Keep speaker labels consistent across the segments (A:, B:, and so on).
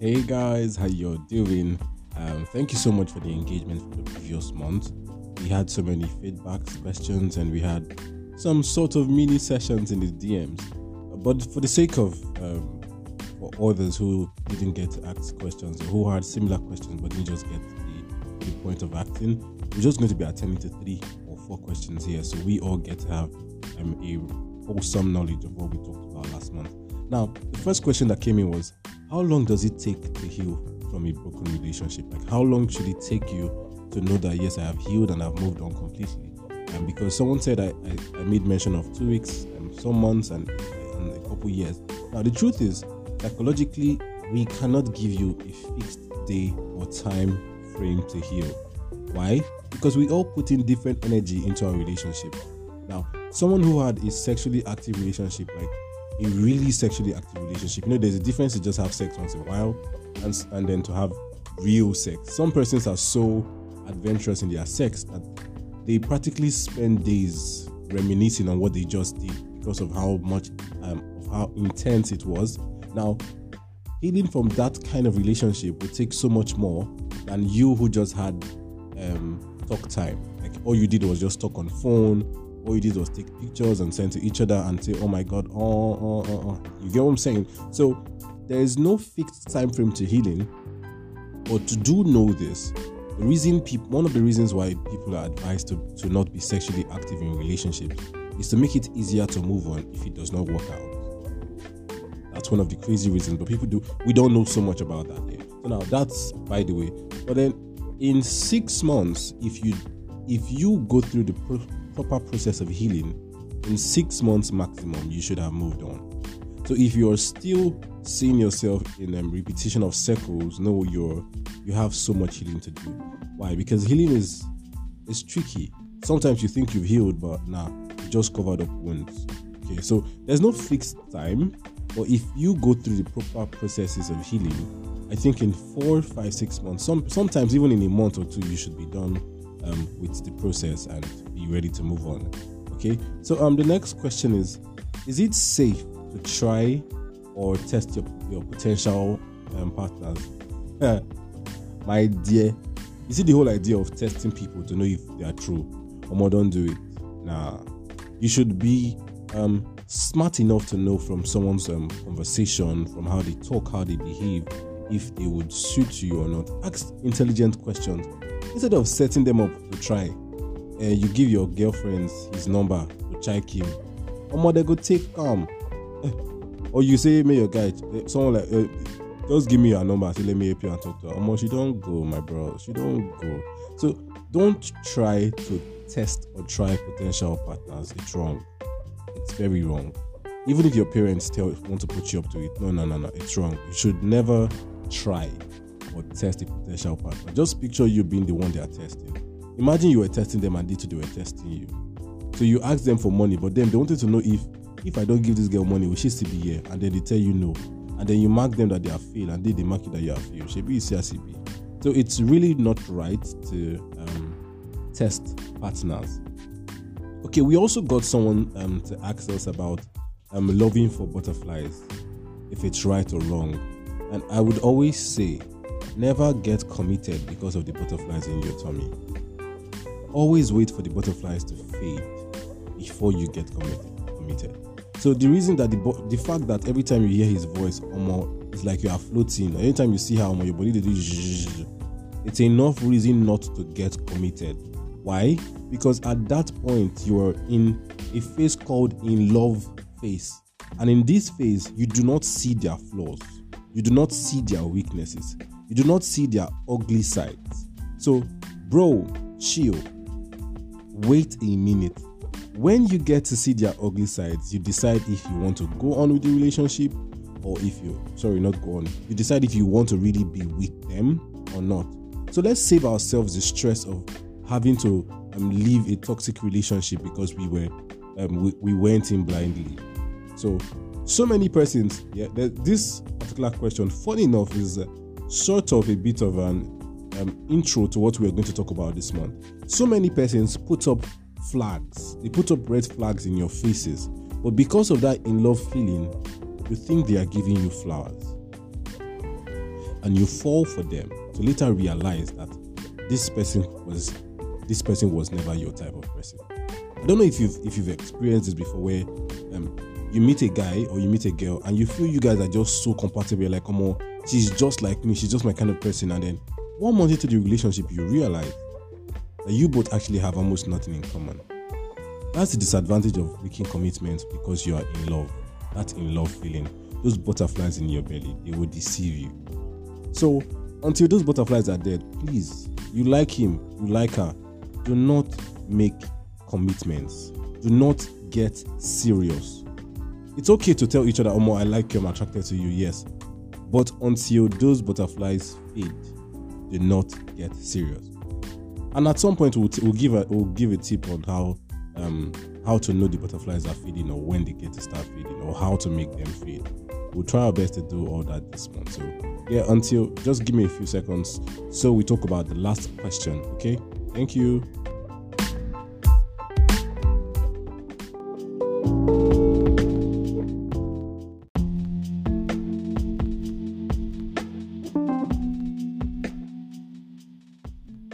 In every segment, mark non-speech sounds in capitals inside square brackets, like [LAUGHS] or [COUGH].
A: Hey guys, how you doing? Um, thank you so much for the engagement for the previous month. We had so many feedbacks, questions, and we had some sort of mini sessions in the DMs. But for the sake of um, for others who didn't get to ask questions or who had similar questions but didn't just get the, the point of acting, we're just going to be attending to three or four questions here, so we all get to have um, a wholesome knowledge of what we talked about last month. Now, the first question that came in was, how long does it take to heal from a broken relationship? Like, how long should it take you to know that yes, I have healed and I've moved on completely? And because someone said I, I, I made mention of two weeks, and some months, and, and a couple years. Now, the truth is, psychologically, we cannot give you a fixed day or time frame to heal. Why? Because we all put in different energy into our relationship. Now, someone who had a sexually active relationship, like a really sexually active relationship. You know, there's a difference to just have sex once in a while and, and then to have real sex. Some persons are so adventurous in their sex that they practically spend days reminiscing on what they just did because of how much um, of how intense it was. Now, healing from that kind of relationship would take so much more than you who just had um, talk time. Like all you did was just talk on phone all you did was take pictures and send to each other and say, "Oh my God, oh, oh, oh, oh." You get what I'm saying? So there is no fixed time frame to healing, but to do know this, the reason people, one of the reasons why people are advised to to not be sexually active in relationships is to make it easier to move on if it does not work out. That's one of the crazy reasons, but people do. We don't know so much about that. Yet. So now that's by the way. But then in six months, if you if you go through the pro- proper process of healing, in six months maximum, you should have moved on. So if you're still seeing yourself in a um, repetition of circles, no, you're you have so much healing to do. Why? Because healing is is tricky. Sometimes you think you've healed, but nah, you just covered up wounds. Okay, so there's no fixed time, but if you go through the proper processes of healing, I think in four, five, six months, some sometimes even in a month or two, you should be done um, with the process and be ready to move on. Okay, so um, the next question is: Is it safe to try or test your your potential um, partners? [LAUGHS] My dear, you see the whole idea of testing people to know if they are true. or more don't do it. Nah, you should be um, smart enough to know from someone's um, conversation, from how they talk, how they behave, if they would suit you or not. Ask intelligent questions instead of setting them up to try. Uh, you give your girlfriends his number to check him. Or they go take calm. or you say, "May your guy." Eh, someone like, uh, just give me your number. Say, let me help you and talk to her. She don't go, my bro. She don't go. So don't try to test or try potential partners. It's wrong. It's very wrong. Even if your parents tell want to put you up to it, no, no, no, no. It's wrong. You should never try or test a potential partner. Just picture you being the one they are testing. Imagine you were testing them and too they were testing you. So you ask them for money, but then they wanted to know if if I don't give this girl money, will she still be here? And then they tell you no. And then you mark them that they are failed, and they, they mark it that you are failed. She be CRCB. So it's really not right to um, test partners. Okay, we also got someone um, to ask us about um, loving for butterflies, if it's right or wrong. And I would always say Never get committed because of the butterflies in your tummy. Always wait for the butterflies to fade before you get committed. So the reason that the the fact that every time you hear his voice, Omo, it's like you are floating. Anytime you see how Omo, your body they do, it's enough reason not to get committed. Why? Because at that point you are in a phase called in love phase, and in this phase you do not see their flaws, you do not see their weaknesses, you do not see their ugly sides. So, bro, chill. Wait a minute. When you get to see their ugly sides, you decide if you want to go on with the relationship or if you, sorry, not go on. You decide if you want to really be with them or not. So let's save ourselves the stress of having to um, leave a toxic relationship because we were um, we, we went in blindly. So so many persons, yeah. This particular question, funny enough, is uh, sort of a bit of an um, intro to what we're going to talk about this month. So many persons put up flags, they put up red flags in your faces, but because of that in love feeling, you think they are giving you flowers. and you fall for them to later realize that this person was this person was never your type of person. I don't know if you've if you've experienced this before where um, you meet a guy or you meet a girl and you feel you guys are just so compatible. You're like, come on, she's just like me, she's just my kind of person. And then one month into the relationship, you realize that you both actually have almost nothing in common. That's the disadvantage of making commitments because you are in love. That in love feeling. Those butterflies in your belly, they will deceive you. So until those butterflies are dead, please, you like him, you like her, do not make commitments. Do not get serious. It's okay to tell each other, oh, I like you, I'm attracted to you, yes. But until those butterflies fade, do not get serious. And at some point, we'll, t- we'll give a we'll give a tip on how um, how to know the butterflies are feeding or when they get to start feeding or how to make them feed. We'll try our best to do all that this month. So yeah, until just give me a few seconds so we talk about the last question. Okay, thank you.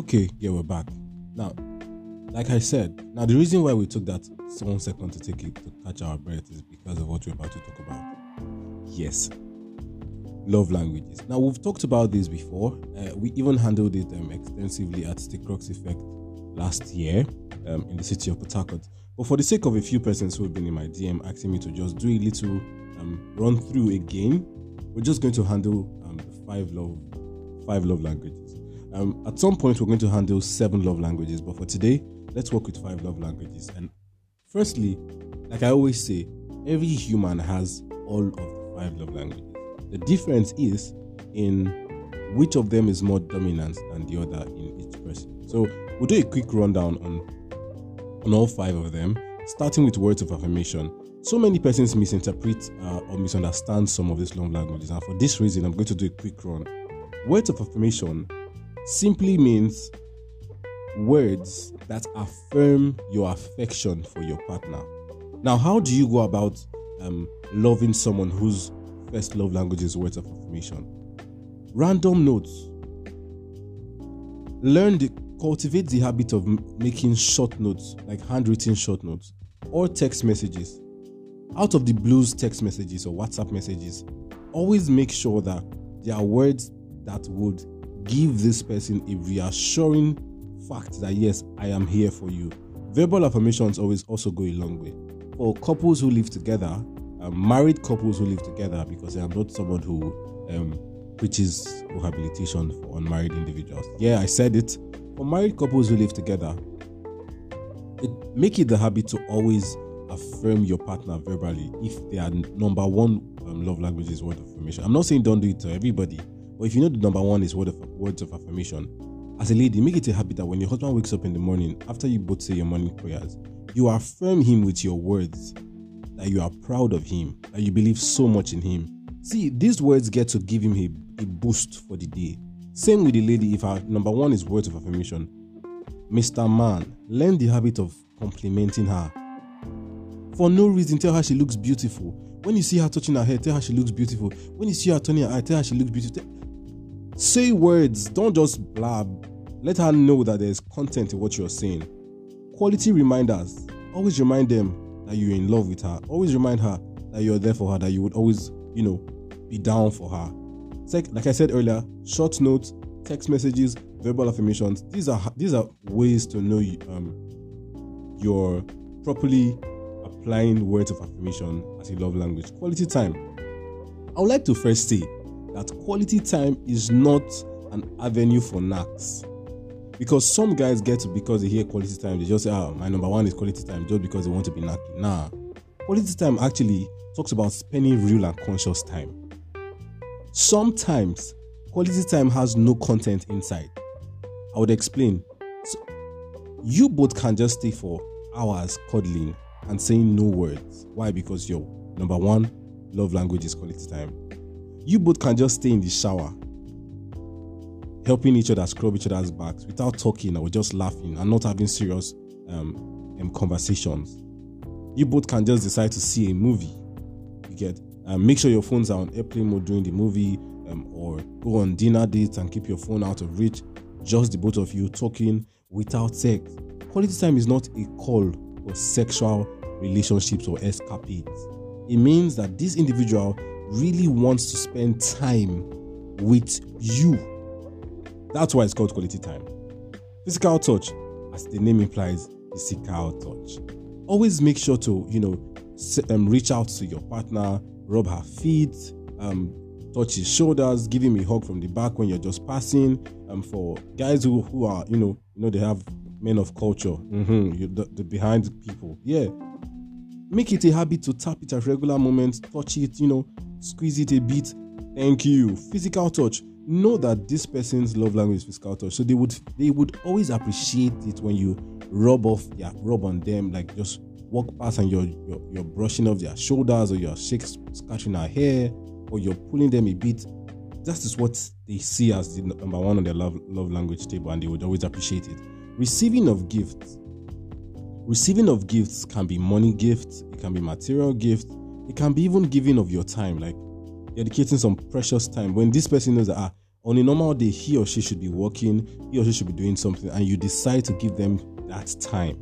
A: Okay, yeah, we're back. Now, like I said, now the reason why we took that one second to take it to catch our breath is because of what we're about to talk about. Yes, love languages. Now we've talked about this before. Uh, we even handled it um, extensively at the Crux Effect last year um, in the city of Port Harcourt. But for the sake of a few persons who have been in my DM asking me to just do a little um, run through again, we're just going to handle um, the five love five love languages. Um, at some point, we're going to handle seven love languages, but for today, let's work with five love languages. And firstly, like I always say, every human has all of the five love languages. The difference is in which of them is more dominant than the other in each person. So we'll do a quick rundown on on all five of them, starting with words of affirmation. So many persons misinterpret uh, or misunderstand some of these love languages, and for this reason, I'm going to do a quick run. Words of affirmation simply means words that affirm your affection for your partner. Now, how do you go about um, loving someone whose first love language is words of affirmation? Random notes. Learn the cultivate the habit of making short notes, like handwritten short notes, or text messages. Out of the blues text messages or WhatsApp messages, always make sure that there are words that would give this person a reassuring fact that yes, I am here for you. Verbal affirmations always also go a long way. For couples who live together, um, married couples who live together, because I am not someone who um, preaches rehabilitation for unmarried individuals. Yeah, I said it. For married couples who live together, it, make it the habit to always affirm your partner verbally if their number one um, love language is word affirmation. I'm not saying don't do it to everybody, but if you know the number one is word of words of affirmation, as a lady, make it a habit that when your husband wakes up in the morning, after you both say your morning prayers, you affirm him with your words that you are proud of him, that you believe so much in him. See, these words get to give him a, a boost for the day. Same with the lady, if her number one is words of affirmation, Mr. Man, learn the habit of complimenting her. For no reason, tell her she looks beautiful. When you see her touching her hair, tell her she looks beautiful. When you see her turning her eye, tell her she looks beautiful. Say words, don't just blab. Let her know that there's content in what you're saying. Quality reminders. Always remind them that you're in love with her. Always remind her that you're there for her, that you would always, you know, be down for her. Like, I said earlier, short notes, text messages, verbal affirmations. These are these are ways to know you, um, you're properly applying words of affirmation as a love language. Quality time. I would like to first say that quality time is not an avenue for knacks. Because some guys get to because they hear quality time, they just say, ah, my number one is quality time just because they want to be nacky. Nah. Quality time actually talks about spending real and conscious time. Sometimes quality time has no content inside. I would explain. So, you both can just stay for hours cuddling and saying no words. Why? Because your number one love language is quality time. You both can just stay in the shower, helping each other scrub each other's backs without talking or just laughing and not having serious um, um, conversations. You both can just decide to see a movie. You get um, make sure your phones are on airplane mode during the movie. um, or go on dinner dates and keep your phone out of reach, just the both of you talking without sex. Quality time is not a call for sexual relationships or escapades. It means that this individual really wants to spend time with you. That's why it's called quality time. Physical touch, as the name implies, physical touch. Always make sure to, you know, um, reach out to your partner, rub her feet, um, touch his shoulders, give him a hug from the back when you're just passing. Um, for guys who, who are, you know, you know, they have men of culture, mm-hmm, you, the, the behind people. Yeah. Make it a habit to tap it at regular moments, touch it, you know, squeeze it a bit. Thank you. Physical touch. Know that this person's love language is physical touch. So they would they would always appreciate it when you rub off, yeah, rub on them, like just walk past and you're you're, you're brushing off their shoulders or you're shake, scratching their hair or you're pulling them a bit. That is what they see as the number one on their love love language table, and they would always appreciate it. Receiving of gifts. Receiving of gifts can be money gifts, it can be material gifts, it can be even giving of your time, like dedicating some precious time. When this person knows that ah, on a normal day, he or she should be working, he or she should be doing something, and you decide to give them that time,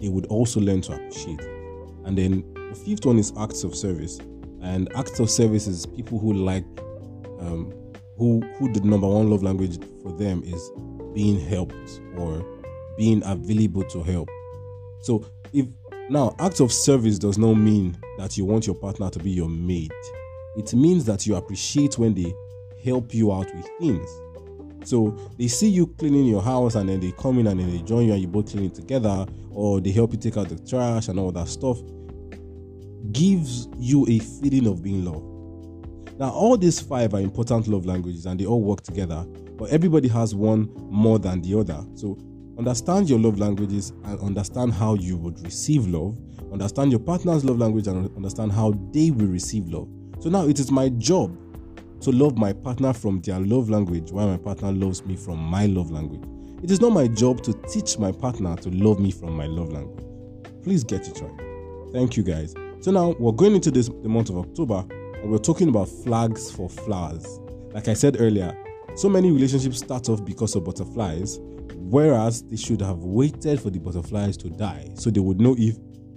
A: they would also learn to appreciate. And then the fifth one is acts of service. And acts of service is people who like, um, who who the number one love language for them is being helped or being available to help. So if now act of service does not mean that you want your partner to be your maid. It means that you appreciate when they help you out with things. So they see you cleaning your house and then they come in and then they join you and you both clean it together, or they help you take out the trash and all that stuff. Gives you a feeling of being loved. Now, all these five are important love languages and they all work together, but everybody has one more than the other. So understand your love languages and understand how you would receive love, understand your partner's love language and understand how they will receive love. So now it is my job to love my partner from their love language while my partner loves me from my love language. It is not my job to teach my partner to love me from my love language. Please get it right. Thank you guys. So now we're going into this the month of October and we're talking about flags for flowers. Like I said earlier, so many relationships start off because of butterflies, whereas they should have waited for the butterflies to die so they would know if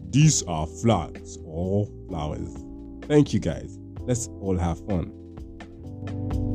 A: these are flags or flowers. Thank you guys. Let's all have fun.